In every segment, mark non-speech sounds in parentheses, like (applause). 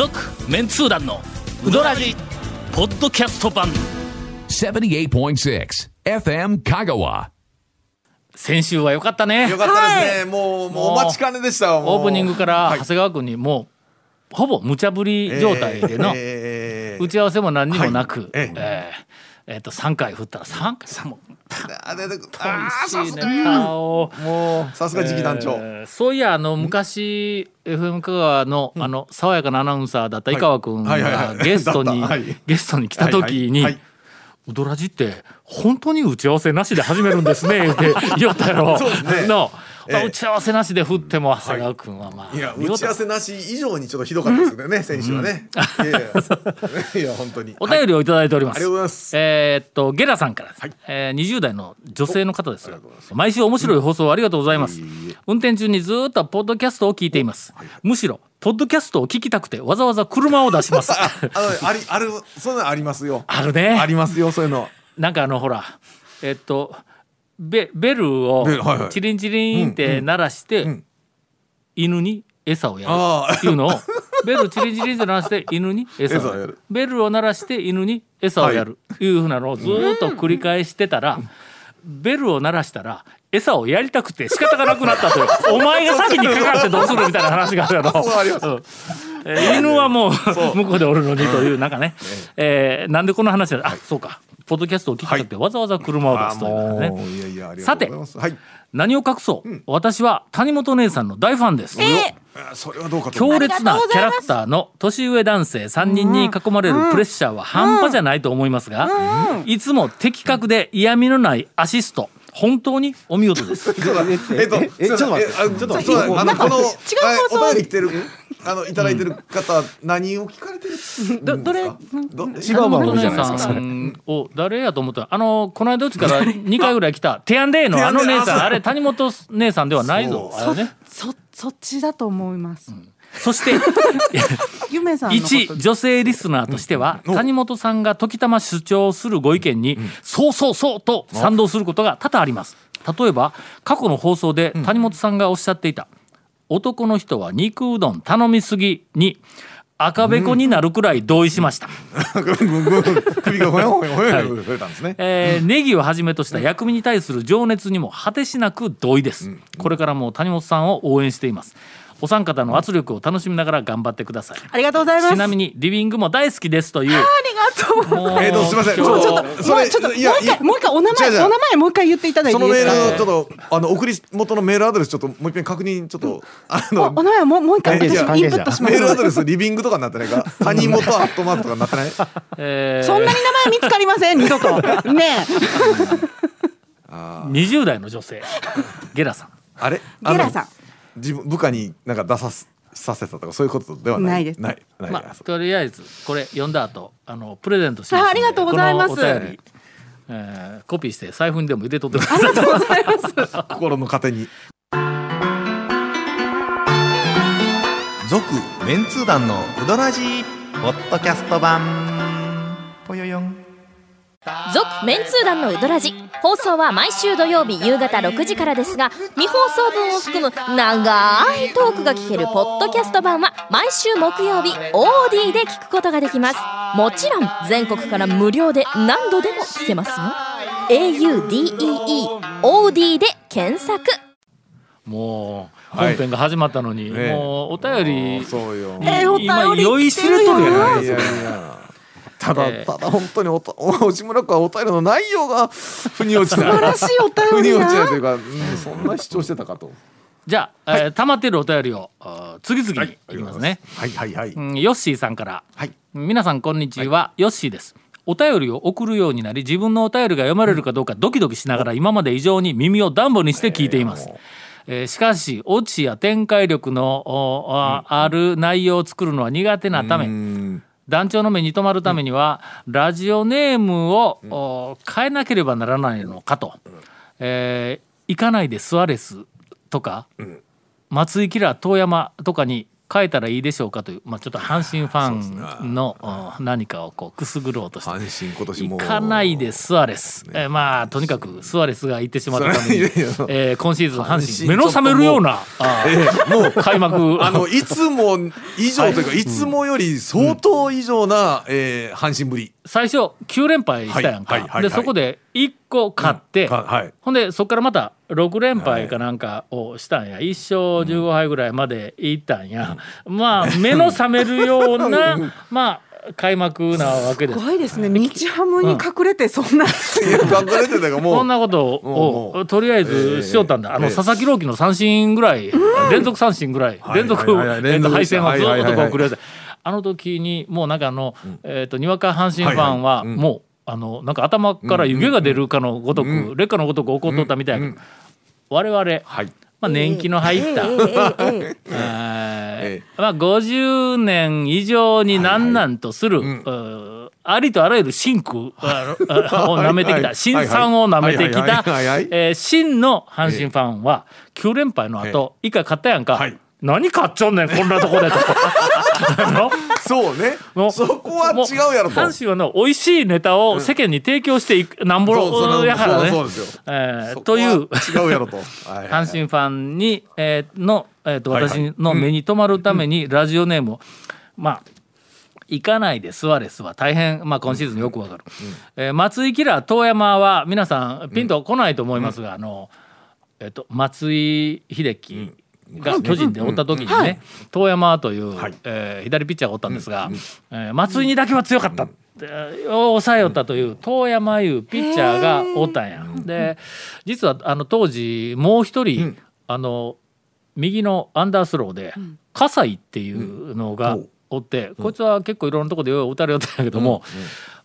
続メンツー団のウドラジポッドキャスト版。78.6 FM Kagawa. 先週は良かったね。よかったですね。もう、もうお待ちかねでしたオープニングからはい。長谷川君にもうほぼ無茶ぶり状態でのえー打ち合わせも何にもなく、はい。ええ。えーえーと3回振ったら3回も。もう、さすが次期団長。えーそういやあの昔 FM 香川のあの爽やかなアナウンサーだった井川君がゲストにゲストに来た時にはいはい「ウドラジって本当に打ち合わせなしで始めるんですね」って言ったやろ。そうですね。のええ打ち合わせなしで振っても長谷川君はまあいや、打ち合わせなし以上にちょっとひどかったですよね、(laughs) 先週はね。いやいや、(laughs) いや、本当に。お便りをいただいております。ありがとうございますえーっとゲラさんからです、はいえー20代の女性の方ですよ。毎週面白い放送ありがとうございます。運転中にずーっとポッドキャストを聞いています。むしろポッドキャストを聞きたくてわざわざ車を出します。(laughs) あの、あり、ある、そういうのありますよ。あるねありますよ、そういうの。なんかあのほらえっとベベルをチリンチリンって鳴らして、ん。犬に餌をやる。っていうのを。ベルチリンチリンって鳴らして犬に餌をやる。ベルを鳴らして犬に餌をやる、い、うふうなのをずーっと繰り返してたら、ベルを鳴らしたら餌をやりたくて仕方がなくなったという。(laughs) お前が先にかかってどうするみたいな話があるやろ。(laughs) そうあります。うん。えー犬はもう (laughs) 向こうでおるのにというなんかね、えーなんでこの話だあそうかポッドキャストを聞きたくてわざわざ車を出あすというね。いやいや、ありがとうございます。はい。何を隠そう、私は谷本姉さんの大ファンです、あそれはどうかと。強烈なキャラクターの年上男性3人に囲まれるプレッシャーは半端じゃないと思いますが、いつも的確で嫌味のないアシスト本当にお見事です。そうだえっと、え、ちょっと待って、ちょっと、そうだ、あの、この、はいお便り来てる、あの、いただいてる方、何を聞かれてる。どどれど、違う番谷本姉組じゃないですかさん。を誰やと思ったらあのこの間うちから2回ぐらい来た。(laughs) テアンデーのあの姉さん。あれ谷本姉さんではないぞ。あれね。そそっちだと思います。そして (laughs) 一女性リスナーとしては谷本さんが時たま主張するご意見に「そうそうそう!」と賛同することが多々あります。例えば過去の放送で谷本さんがおっしゃっていた「男の人は肉うどん頼みすぎ」に赤べこになるくらい同意しました、ぐん (laughs) 首がほやほやほやほや増えたんですね。えーネギをはじめとした薬味に対する情熱にも果てしなく同意です、これからも谷本さんを応援していますお三方の圧力を楽しみながら頑張ってくださいありがとうございます。ちなみにリビングも大好きですというありがとう。もうえーと、すみません？ちょっと、もうちょっと、もう一回、もう一回、お名前、お名前、もう一回言っていただいてそのメいいですか？ール、ちょっと、あの、送り元のメールアドレス、ちょっと、もう一遍確認、ちょっと、あのお、お名前、もう、もう一回、私、えいやインプットしますメールアドレス、リビングとかになってないか？谷本アットマークとかになってない？えーそんなに名前見つかりません、二度と。(laughs) ね20代の女性ゲラさんあれ？え。ゲラさん。自分、部下になんか出さす、させたとか、そういうことではない？ないですない。ない。まあとりあえずこれ読んだ後あのプレゼントしますあありがとうございますこのお便り、えーコピーして財布にでも入れとってくださいありがとうございます。(laughs) 心の糧に。続メンツー団のウドラジーポッドキャスト版続メンツー団のウドラジ。放送は毎週土曜日夕方6時からですが未放送分を含む長いトークが聞けるポッドキャスト版は毎週木曜日 OD で聞くことができます。もちろん全国から無料で何度でも聞けますよ。AUDEEOD で検索。もうはい本編が始まったのに、ええもうお便りそうよ。にえーお便り今酔いしれとるやないいやいや。ただ、えーただ本当におた (laughs) お内村君はお便りの内容が (laughs) 腑に落ちない。素晴らしいお腑便りに落ちないやというか、うんそんな主張してたかと。じゃあ、えー溜まってるお便りを次々にい。きますね、はいはいはい。うんヨッシーさんから。はい。皆さんこんにちは、ヨッシーです。お便りを送るようになり自分のお便りが読まれるかどうかドキドキしながら今まで以上に耳をダンボにして聞いています、えーしかしオチや展開力のおあある内容を作るのは苦手なためうん。団長の目に留まるためには、ラジオネームを、お変えなければならないのかと「えー行かないでスアレス」とか、松井キラー遠山とかに変えたらいいでしょうかという、まあ、ちょっと阪神ファンのうん何かをこうくすぐろうとして。阪神今年も。行かないでスアレス、えーまあとにかくスアレスが行ってしまったためにえー今シーズン阪神目の覚めるようなもう開幕。あのいつも以上というか、い、つもより相当以上な、えー阪神ぶり。最初9連敗したやんか、はいはいはいはい。でそこで1個勝って、かはい。ほんでそこからまた6連敗かなんかをしたんや、1勝15敗ぐらいまでいったんや、まあ (laughs) 目の覚めるようなまあ開幕なわけです。す。ごいですね。日ハムに隠れてそんな。い (laughs) や隠れてたからもう。こんなことをとりあえずしよったんだ、あのええ佐々木朗希の三振ぐらい、連続三振ぐらい、はい連続、はいはい。えっ連続と敗戦をずっとはいはいはいこう繰り返してあの時にもうなんかあの、えっ、とにわか阪神ファンはもう、あのなんか頭から湯気が出るかのごとく、劣化のごとく怒っとったみたいな、我々、はい。まあ、年季の入った、まあ、50年以上になんなんとする、ありとあらゆる真空を (laughs) なめてきた新んをなめてきた真の阪神ファンは9連敗の後以回勝ったやんか。何勝っちょんねんこんなとこでと (laughs) そうね。そこは違うやろと。も阪神はの美味しいネタを世間に提供していくなんぼそうそうやからね。という。違うやろと。はいはいはい。(laughs) 阪神ファンに、えーの、えー、と私の目に留まるためにラジオネームを、まあ行かないでスアレスは大変、まあ、今シーズンよくわかる、えー松井キラー遠山は皆さんピンとこないと思いますが、あの、えー、と松井秀喜が巨人でおった時にね、遠山という、はい。えー左ピッチャーがおったんですが、えー松井にだけは強かった。えーを抑えよったという遠山いうピッチャーがおったんや。で実はあの当時もう一人、あの右のアンダースローで葛西っていうのがおって、こいつは結構いろんなところでよう打たれよったんやけども、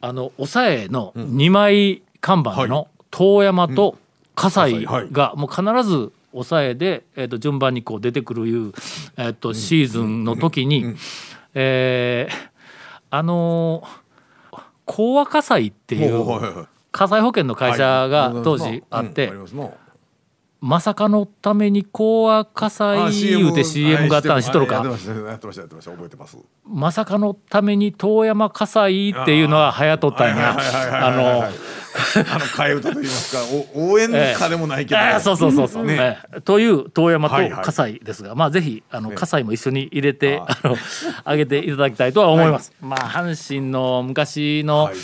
あの抑えの2枚看板の遠山と葛西がもう必ず抑えで、えー、と順番にこう出てくるいう、えー、とシーズンの時に、えーあのー、講和火災っていうはいはいはい。火災保険の会社がはい。当時あって、うん。りまさかのために講和火災言うて CM があったん知っとるか？ましたやってましたやってました。覚えてます。まさかのために遠山火災っていうのは流行っとったんや。あのあの替え歌と言いますかお応援歌でもないけど、えーそうそうそうそう、という遠山とはいはい葛西ですが、まあぜひあの葛西も一緒に入れて、ああの上げていただきたいとは思います。まあ阪神の昔の、はい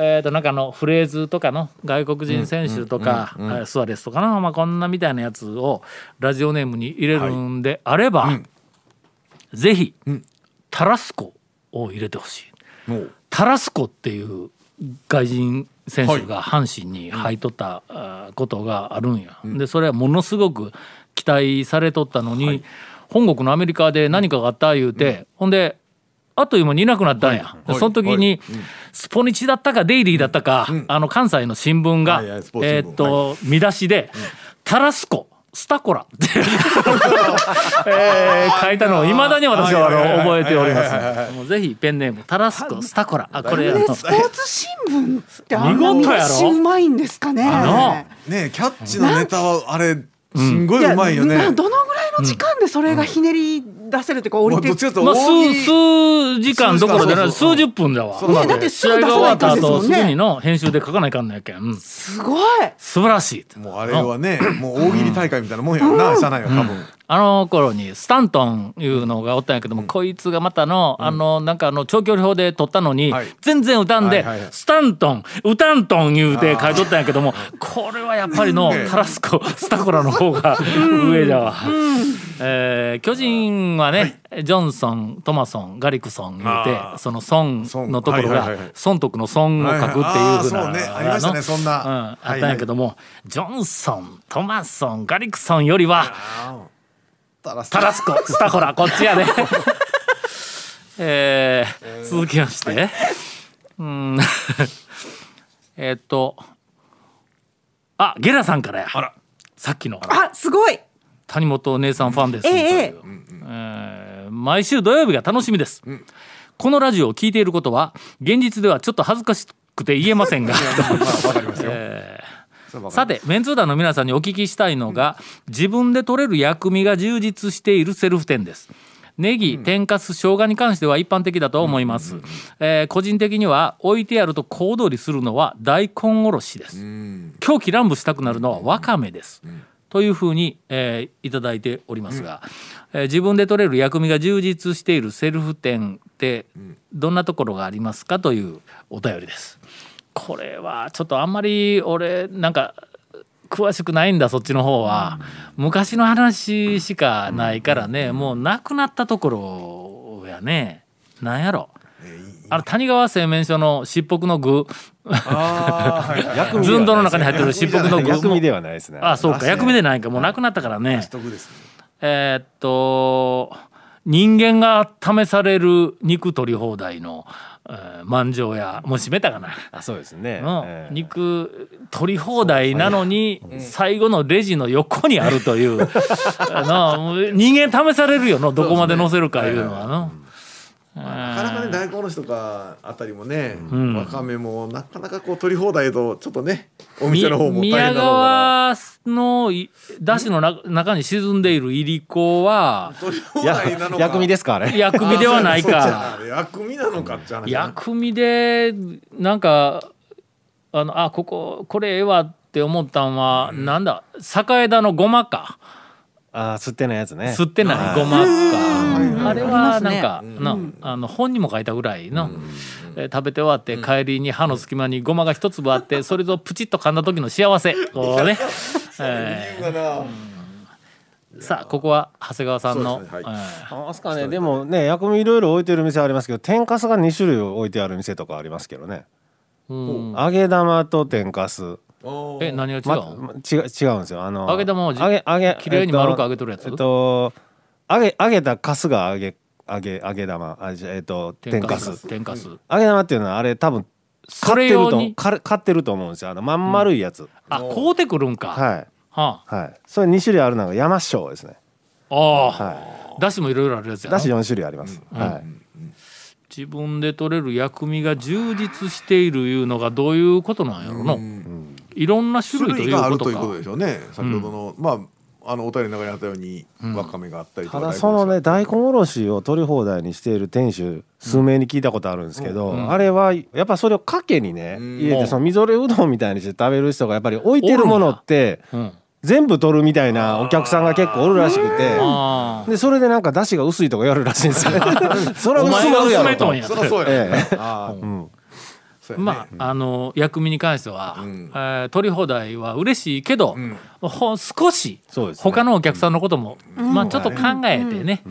えー、となんかあのフレーズとかの外国人選手とか、えースアレスとかの、まあ、こんなみたいなやつをラジオネームに入れるんであれば、ぜひ、タラスコを入れてほしい。タラスコっていう外人選手が阪神に入っとったことがあるんや。でそれはものすごく期待されとったのに、本国のアメリカで何かがあった言うて、ほんであっという間にいなくなったんや。その時に、スポニチだったかデイリーだったか、あの関西の新聞が、えーっと、見出しで、タラスコスタコラ。っ (laughs) てえー書いたのをいまだに私はあの覚えております。もうぜひペンネームタラスコスタコラ。あこれあのでスポーツ新聞ってあんな見うまいんですかね。あねキャッチのネタはあれすんごいやうまいよね、などのぐらいの時間でそれがひねり出せるというか降りてもうどっちかという。まあ数数時間どころでな数時間そうそう数十分だわ。だってす試合ぐ出さないが終わった後すとですもんね。ぐにの編集で書かないかんのやけん。うん。すごい。素晴らしい。もうあれはねもう大喜利大会みたいなもんやろな社内は多分、あの頃にスタントンいうのがおったんやけども、こいつがまたの、あのなんかあの長距離砲で取ったのに、はい。全然歌んで、スタントン歌んとん言うて書いとったんやけどもこれはやっぱりのねタラスコスタコラの方が上じゃわ、えー巨人はね、ジョンソントマソンガリクソン言うてその孫のところがはいはいはいはい。損得の損を書くっていうふうな、あったんやけども、ジョンソントマソンガリクソンよりはタラスタラスコスタコラ。こっちやで、(laughs) えー続きまして、うん。(laughs) えーっとあゲラさんからや。あら。さっきの。あすごい。谷本姉さんファンです。えええー毎週土曜日が楽しみです、このラジオを聞いていることは現実ではちょっと恥ずかしくて言えませんが。まあわかりますよ、(laughs) えーさてメンツー団の皆さんにお聞きしたいのが、自分で取れる薬味が充実しているセルフ店です。ネギ天かす生姜に関しては一般的だと思います、えー個人的には置いてあると小躍りするのは大根おろしです。狂気乱舞したくなるのはわかめです、というふうに、えーいただいておりますが、えー自分で取れる薬味が充実しているセルフ店ってどんなところがありますかというお便りです。これはちょっとあんまり俺なんか詳しくないんだそっちの方は、昔の話しかないからね、もうなくなったところやね。なんやろ。あの谷川製麺所のしっぽくの具薬味ずんどの中に入ってるしっぽくの具。薬味ではないですね。あそうか。薬味でないか。もうなくなったからね。えーっと人間が試される肉取り放題の、えー、万丈屋もう閉めたかな。あそうですね。のええ。肉取り放題なのに最後のレジの横にあるという。(laughs) あのもう人間試されるよのどこまで載せるかいうのはの。なかなかね大根おろしとかあたりもね、ん。わかめもなかなかこう取り放題とちょっとねおみ店の方も大変宮だろうから川のいだしのな中に沈んでいるいりこは薬味ですかあれ？薬味ではないか。薬味なのかって話薬味でなんかあのあこここれええわって思ったんは、なんだ栄枝のごまかあ吸ってないやつね。吸ってないごまか。あれはなんか、なあの本にも書いたぐらいの、えー食べて終わって帰りに歯の隙間にごまが一粒あって (laughs) それとプチッと噛んだ時の幸せ。こうね、さあここは長谷川さんの、そうですね。はね。でもね薬味いろいろ置いてる店ありますけど天かすが2種類置いてある店とかありますけどね。うん。揚げ玉と天かすえ何が違うま違う違うんですよ。あの揚げ玉をじ揚げ揚げ綺麗に丸く揚げとるやつ？えっと揚げ揚げたかすが揚げ揚げ揚げ玉。あじゃえっと天かす。天かす。揚げ玉っていうのはあれ多分そ買ってると買ってると思うんですよ。あのまん丸いやつ、あ買うてくるんか、はい。ははい。それ2種類あるのが山椒ですね。あ、あ。あ、はだしもいろいろあるやつやないだし4種類あります、はい。自分で取れる薬味が充実しているいうのがどういうことなんやろの、いろんな種種類と類があるということでしょうね。先ほどの、まああのお便りの中にあったように、わかめがあったりとかただそのね大根おろしを取り放題にしている店主数名に聞いたことあるんですけど、あれはやっぱそれをかけにねん。入れてそのみぞれうどんみたいにして食べる人がやっぱり置いてるものってうん、全部取るみたいなお客さんが結構おるらしくてでそれでなんか出汁が薄いとか言われるらしいんですよ。ねそれはお前が薄まるや。ろと薄めとんやそりゃそうや、(laughs) ええ。うね。まああの薬味に関しては、ん。えー取り放題は嬉しいけど、ほ少し他のお客さんのことも、まあちょっと考えてね、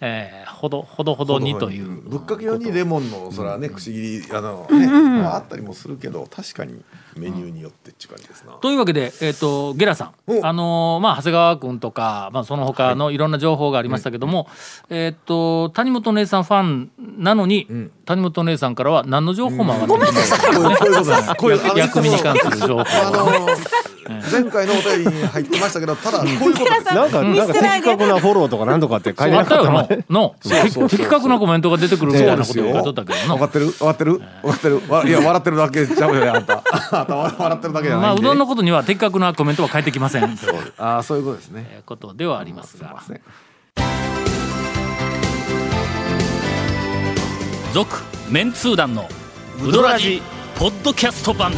えーほどほどほどにという。ぶっかけ用にレモンのそれはねくし切りあの (laughs) ね、まああったりもするけど確かにメニューによってっていう感じですな、というわけで、えー、とゲラさん、お。あのーまあ、長谷川君とか、まあ、その他のいろんな情報がありましたけども、えー、と谷本姉さんファンなのに、谷本姉さんからは何の情報も上がってない、こうい。うこういうことですこうい。う薬味に関する情報前回のお便りに入ってましたけどただこういうことです。なんかなんか的確なフォローとかなんとかって書いてあったよなかったののの (laughs) そうそうそう。的確なコメントが出てくるみたいなことを言っとったけどな分かってる分かってる分かってる。わいや笑ってるだけちゃうよねあんた。あんた笑ってるだけじゃまないうどんのことには的確なコメントは返ってきません。ああそういうことですね。ことではありますが。続メンツー団のウドラジポッドキャスト版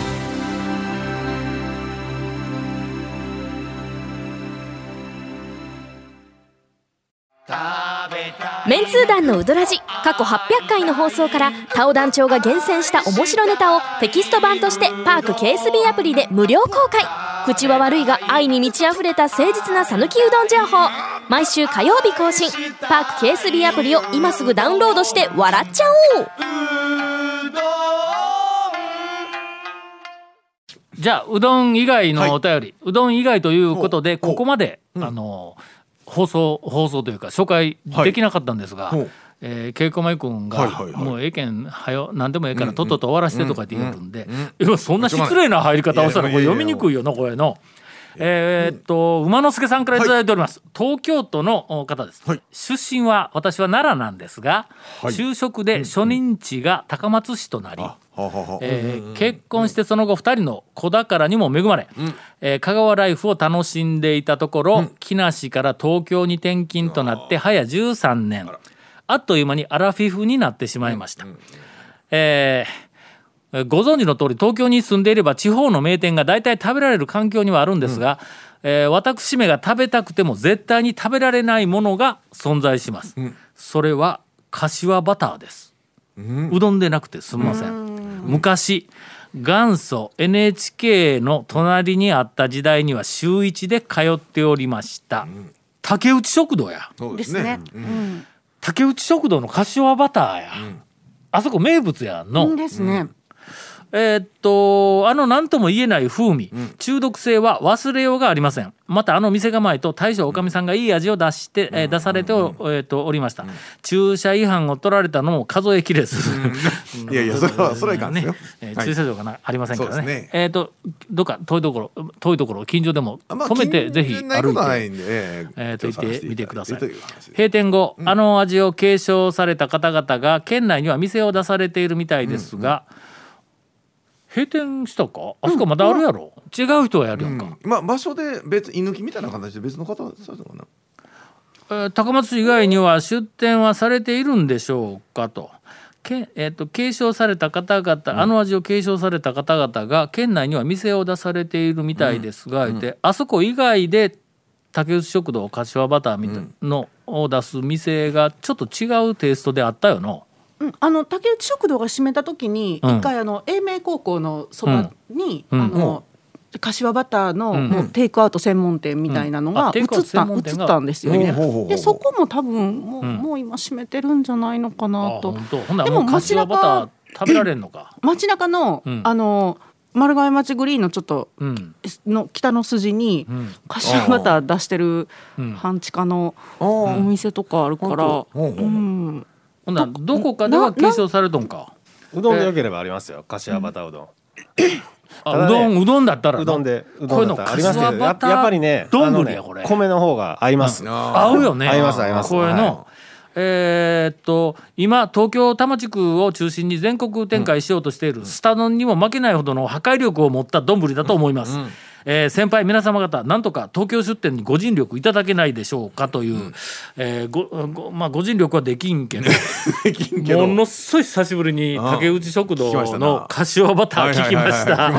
メンツー団のウドラジ過去800回の放送からタオ団長が厳選した面白ネタをテキスト版としてパーク KSB アプリで無料公開。口は悪いが愛に満ち溢れた誠実な讃岐うどん情報。毎週火曜日更新。パーク KSB アプリを今すぐダウンロードして笑っちゃおう。じゃあうどん以外のお便り、うどん以外ということでここまで、あの放送放送というか紹介できなかったんですが、ほうえー、ケイコマイ君が、はいはいはい。もうええけんはよ何でもええからとっとと終わらせてとかって言うるんで、そんな失礼な入り方をしたらこれ読みにくいよなこれの。えーっと馬之助さんからいただいております、東京都のお方です、はい。出身は私は奈良なんですが、はい。就職で初任地が高松市となり、はあはあは。あえー結婚してその後2人の子宝にも恵まれ、えー香川ライフを楽しんでいたところ、木梨から東京に転勤となって早13年、あっという間にアラフィフになってしまいました、えーご存知の通り東京に住んでいれば地方の名店が大体食べられる環境にはあるんですが、えー私めが食べたくても絶対に食べられないものが存在します、それは柏バターです、うどんでなくてすみません。昔元祖 NHK の隣にあった時代には週一で通っておりました、竹内食堂や。そうですね。うん。竹内食堂の柏バターや、あそこ名物やんの、ですね。えーっとあの何とも言えない風味、中毒性は忘れようがありません。またあの店構えと大将おかみさんがいい味を出して、えー出されてお,、えーっとおりました、駐車違反を取られたのも数えきれず、(laughs) いやいやそれはそれはいかんですよ。ね。えーはい駐車場がなありませんからね。ね。えーっとどっか遠いところ遠いところ近所でも止めてぜひ歩いていんでええーと言ってみてください。閉店後、あの味を継承された方々が県内には店を出されているみたいですが、閉店したか？あそこまだあるやろ、違う人がやるやんか、うん。まあ場所で別居抜きみたいな形で別の方されかなえー高松市以外には出店はされているんでしょうかと。けえー、と継承された方々、あの味を継承された方々が県内には店を出されているみたいですが、言ってあそこ以外で竹内食堂柏バターみたいのを出す店がちょっと違うテイストであったよの。うんあの竹内食堂が閉めた時にうん。一回あの英明高校のそばに、うん。あの、柏バターの、うんもうテイクアウト専門店みたいなのうん。あが移テイクアウト専った、移門店が。ったんですよほうほうほうほう。でそこも多分もう,、うん。もう今閉めてるんじゃないのかなと。あ本当。ほんならでももう柏バター食べられんのか。街中の、うん。あの丸亀町グリーンのちょっとうん。の北の筋に、うん。柏バター出してるうん。半地下のあおー店とかあるから、ほうほうほう。うん、ほんならどこかでは継承されとんか？うどんでよければありますよ。柏バターうどん、あうどんうどんだったらな。うどんでうどんだったらありますけこれのどやっぱりね丼あのねやこれ。米の方が合います、あ合うよね。合います合います。これの、はえーっと今東京多摩地区を中心に全国展開しようとしているスタ丼にも負けないほどの破壊力を持った丼だと思います。えー先輩皆様方なんとか東京出店にご尽力いただけないでしょうかという、えーごごまあご尽力はできんけど (laughs) ものすごい久しぶりに竹内食堂のな。柏バター聞きました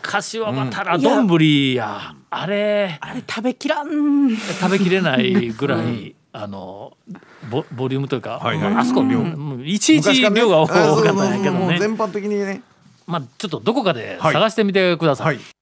柏バター丼やあれあれ食べきらん。食べきれない (laughs) ぐらい、あのボボリュームというか、はいはい。あそこ量、いちいち量が多かったんやけどね全般的にね。まあちょっとどこかで探してみてください。はい「